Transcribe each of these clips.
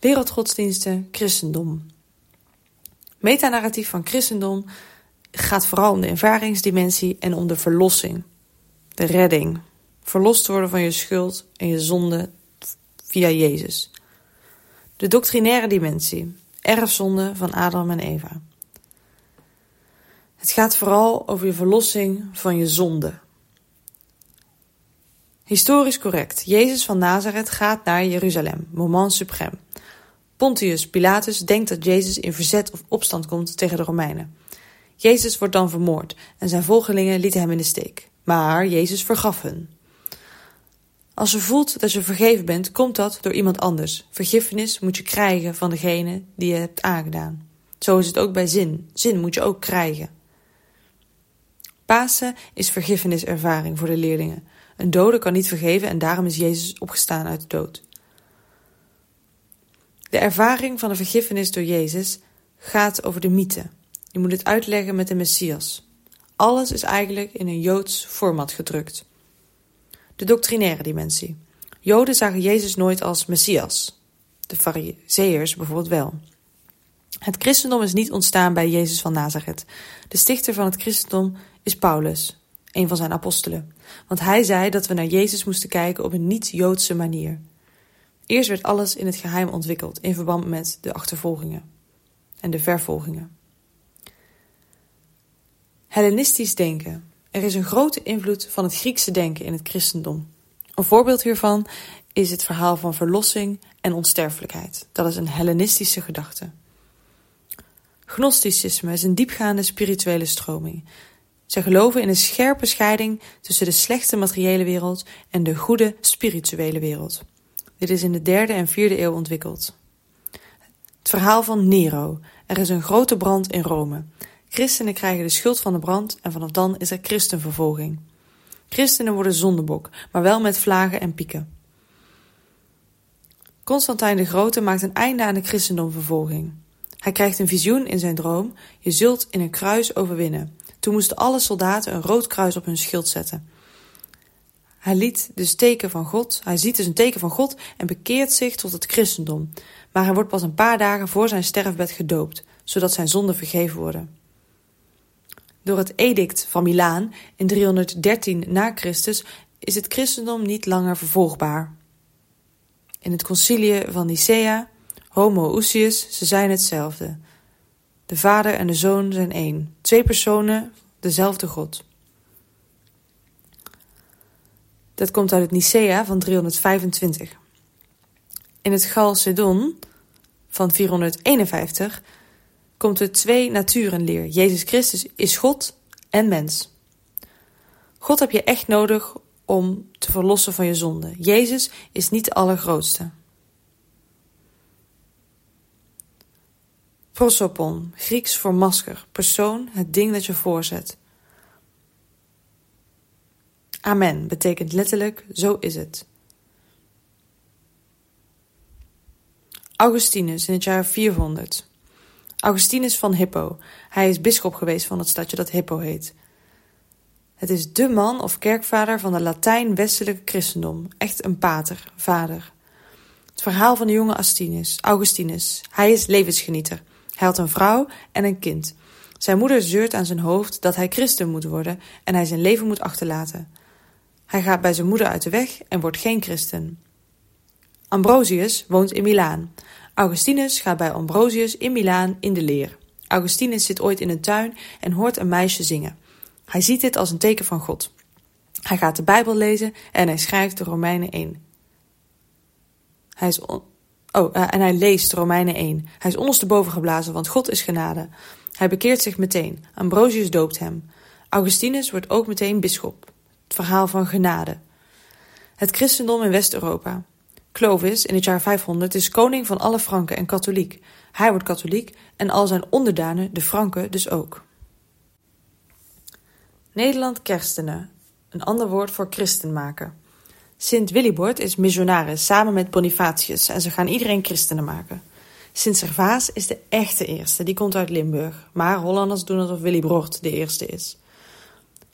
Wereldgodsdiensten, christendom. Metanarratief van christendom gaat vooral om de ervaringsdimensie en om de verlossing, de redding. Verlost worden van je schuld en je zonde via Jezus. De doctrinaire dimensie, erfzonde van Adam en Eva. Het gaat vooral over je verlossing van je zonde. Historisch correct. Jezus van Nazareth gaat naar Jeruzalem, moment suprême. Pontius Pilatus denkt dat Jezus in verzet of opstand komt tegen de Romeinen. Jezus wordt dan vermoord en zijn volgelingen lieten hem in de steek. Maar Jezus vergaf hun. Als je voelt dat je vergeven bent, komt dat door iemand anders. Vergiffenis moet je krijgen van degene die je hebt aangedaan. Zo is het ook bij zin. Zin moet je ook krijgen. Pasen is vergiffeniservaring voor de leerlingen. Een dode kan niet vergeven en daarom is Jezus opgestaan uit de dood. De ervaring van de vergiffenis door Jezus gaat over de mythe. Je moet het uitleggen met de Messias. Alles is eigenlijk in een Joods format gedrukt. De doctrinaire dimensie. Joden zagen Jezus nooit als Messias. De Fariseërs bijvoorbeeld wel. Het christendom is niet ontstaan bij Jezus van Nazareth. De stichter van het christendom is Paulus, een van zijn apostelen. Want hij zei dat we naar Jezus moesten kijken op een niet-Joodse manier. Eerst werd alles in het geheim ontwikkeld in verband met de achtervolgingen en de vervolgingen. Hellenistisch denken. Er is een grote invloed van het Griekse denken in het christendom. Een voorbeeld hiervan is het verhaal van verlossing en onsterfelijkheid. Dat is een Hellenistische gedachte. Gnosticisme is een diepgaande spirituele stroming. Zij geloven in een scherpe scheiding tussen de slechte materiële wereld en de goede spirituele wereld. Dit is in de derde en vierde eeuw ontwikkeld. Het verhaal van Nero. Er is een grote brand in Rome. Christenen krijgen de schuld van de brand en vanaf dan is er christenvervolging. Christenen worden zondebok, maar wel met vlagen en pieken. Constantijn de Grote maakt een einde aan de christendomvervolging. Hij krijgt een visioen in zijn droom: je zult in een kruis overwinnen. Toen moesten alle soldaten een rood kruis op hun schild zetten. Hij liet dus teken van God, hij ziet dus een teken van God en bekeert zich tot het christendom. Maar hij wordt pas een paar dagen voor zijn sterfbed gedoopt, zodat zijn zonden vergeven worden. Door het edict van Milaan in 313 na Christus is het christendom niet langer vervolgbaar. In het concilie van Nicea, homoousius, ze zijn hetzelfde. De Vader en de Zoon zijn één, twee personen, dezelfde God. Dat komt uit het Nicea van 325. In het Chalcedon van 451 komt er twee naturen leer. Jezus Christus is God en mens. God heb je echt nodig om te verlossen van je zonde. Jezus is niet de allergrootste. Prosopon, Grieks voor masker, persoon, het ding dat je voorzet. Amen betekent letterlijk zo is het. Augustinus in het jaar 400. Augustinus van Hippo. Hij is bisschop geweest van het stadje dat Hippo heet. Het is de man of kerkvader van de Latijn-westelijke christendom. Echt een pater, vader. Het verhaal van de jonge Astinus, Augustinus. Hij is levensgenieter. Hij had een vrouw en een kind. Zijn moeder zeurt aan zijn hoofd dat hij christen moet worden en hij zijn leven moet achterlaten. Hij gaat bij zijn moeder uit de weg en wordt geen christen. Ambrosius woont in Milaan. Augustinus gaat bij Ambrosius in Milaan in de leer. Augustinus zit ooit in een tuin en hoort een meisje zingen. Hij ziet dit als een teken van God. Hij gaat de Bijbel lezen en hij schrijft de Romeinen 1. Hij is oh, uh, en hij leest Romeinen 1. Hij is ondersteboven geblazen, want God is genade. Hij bekeert zich meteen. Ambrosius doopt hem. Augustinus wordt ook meteen bisschop. Het verhaal van genade. Het christendom in West-Europa. Clovis, in het jaar 500, is koning van alle Franken en katholiek. Hij wordt katholiek en al zijn onderdanen, de Franken, dus ook. Nederland kerstenen, een ander woord voor christen maken. Sint Willibord is missionaris samen met Bonifatius en ze gaan iedereen christenen maken. Sint Servaas is de echte eerste, die komt uit Limburg, maar Hollanders doen alsof Willibrord de eerste is.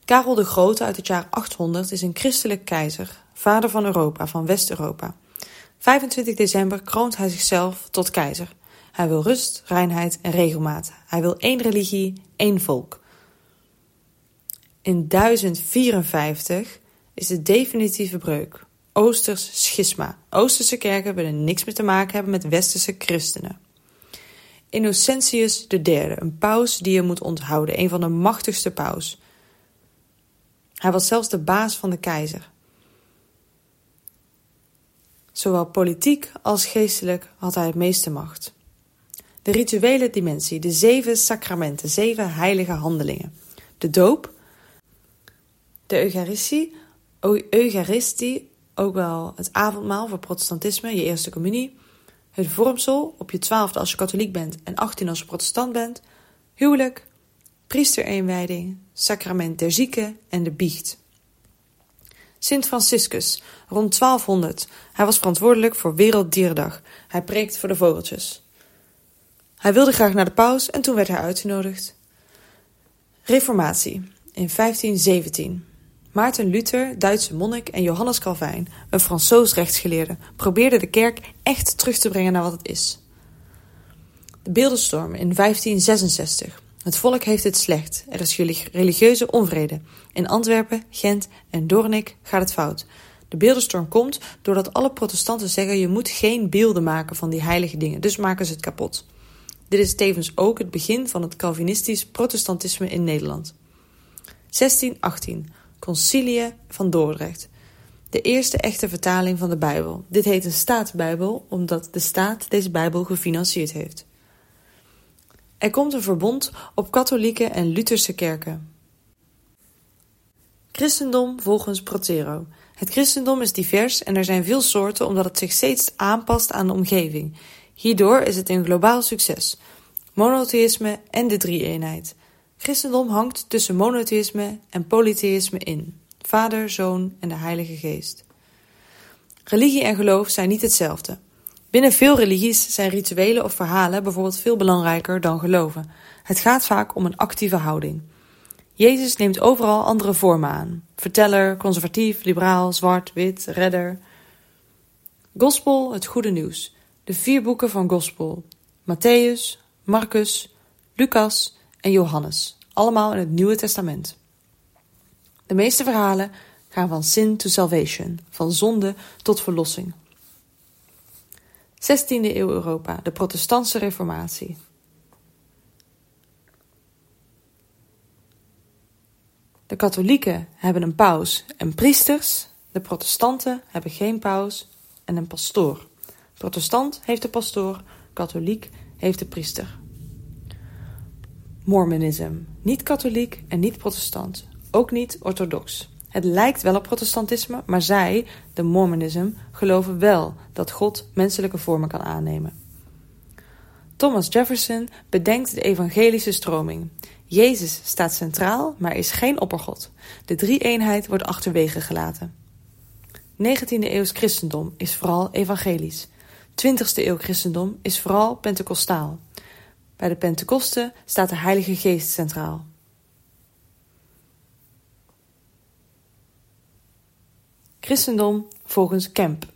Karel de Grote uit het jaar 800 is een christelijk keizer, vader van Europa, van West-Europa. 25 december kroont hij zichzelf tot keizer. Hij wil rust, reinheid en regelmaat. Hij wil één religie, één volk. In 1054 is de definitieve breuk. Oosters schisma. Oosterse kerken willen niks meer te maken hebben met westerse christenen. Innocentius III, een paus die je moet onthouden, een van de machtigste paus. Hij was zelfs de baas van de keizer. Zowel politiek als geestelijk had hij het meeste macht. De rituele dimensie, de zeven sacramenten, zeven heilige handelingen. De doop, de Eucharistie, Eucharistie, ook wel het avondmaal voor protestantisme, je eerste communie. Het vormsel, op je twaalfde als je katholiek bent en 18 als je protestant bent. Huwelijk, priestereenwijding, sacrament der zieken en de biecht. Sint Franciscus, rond 1200. Hij was verantwoordelijk voor Werelddierendag. Hij preekt voor de vogeltjes. Hij wilde graag naar de paus en toen werd hij uitgenodigd. Reformatie in 1517. Maarten Luther, Duitse monnik, en Johannes Calvijn, een Fransoos rechtsgeleerde, probeerden de kerk echt terug te brengen naar wat het is. De beeldenstorm in 1566. Het volk heeft het slecht. Er is religieuze onvrede. In Antwerpen, Gent en Doornik gaat het fout. De beeldenstorm komt doordat alle protestanten zeggen je moet geen beelden maken van die heilige dingen, dus maken ze het kapot. Dit is tevens ook het begin van het Calvinistisch protestantisme in Nederland. 1618 Concilie van Dordrecht. De eerste echte vertaling van de Bijbel. Dit heet een staatsbijbel omdat de staat deze Bijbel gefinancierd heeft. Er komt een verbond op katholieke en Lutherse kerken. Christendom volgens Protero. Het christendom is divers en er zijn veel soorten omdat het zich steeds aanpast aan de omgeving. Hierdoor is het een globaal succes. Monotheïsme en de drie-eenheid. Christendom hangt tussen monotheïsme en polytheïsme in: Vader, Zoon en de Heilige Geest. Religie en geloof zijn niet hetzelfde. Binnen veel religies zijn rituelen of verhalen bijvoorbeeld veel belangrijker dan geloven. Het gaat vaak om een actieve houding. Jezus neemt overal andere vormen aan: verteller, conservatief, liberaal, zwart, wit, redder. Gospel, het goede nieuws. De vier boeken van Gospel: Matthäus, Marcus, Lucas en Johannes, allemaal in het Nieuwe Testament. De meeste verhalen gaan van sin to salvation, van zonde tot verlossing. 16e eeuw Europa, de protestantse reformatie. De katholieken hebben een paus en priesters, de protestanten hebben geen paus en een pastoor. Protestant heeft de pastoor, katholiek heeft de priester. Mormonism. Niet katholiek en niet protestant. Ook niet orthodox. Het lijkt wel op protestantisme, maar zij, de Mormonism, geloven wel dat God menselijke vormen kan aannemen. Thomas Jefferson bedenkt de evangelische stroming. Jezus staat centraal, maar is geen oppergod. De drie-eenheid wordt achterwege gelaten. 19e eeuws christendom is vooral evangelisch. 20e eeuw christendom is vooral pentecostaal. Bij de Pentecosten staat de Heilige Geest centraal. Christendom volgens Kemp.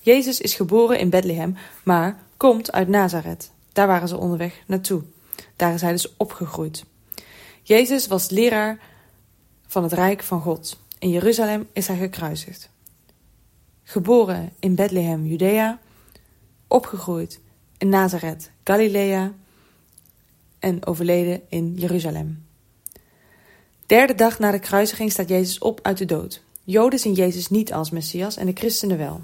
Jezus is geboren in Bethlehem, maar komt uit Nazareth. Daar waren ze onderweg naartoe. Daar is hij dus opgegroeid. Jezus was leraar van het Rijk van God. In Jeruzalem is hij gekruisigd. Geboren in Bethlehem, Judea, opgegroeid in Nazareth, Galilea en overleden in Jeruzalem. Derde dag na de kruisiging staat Jezus op uit de dood. Joden zien Jezus niet als Messias en de christenen wel.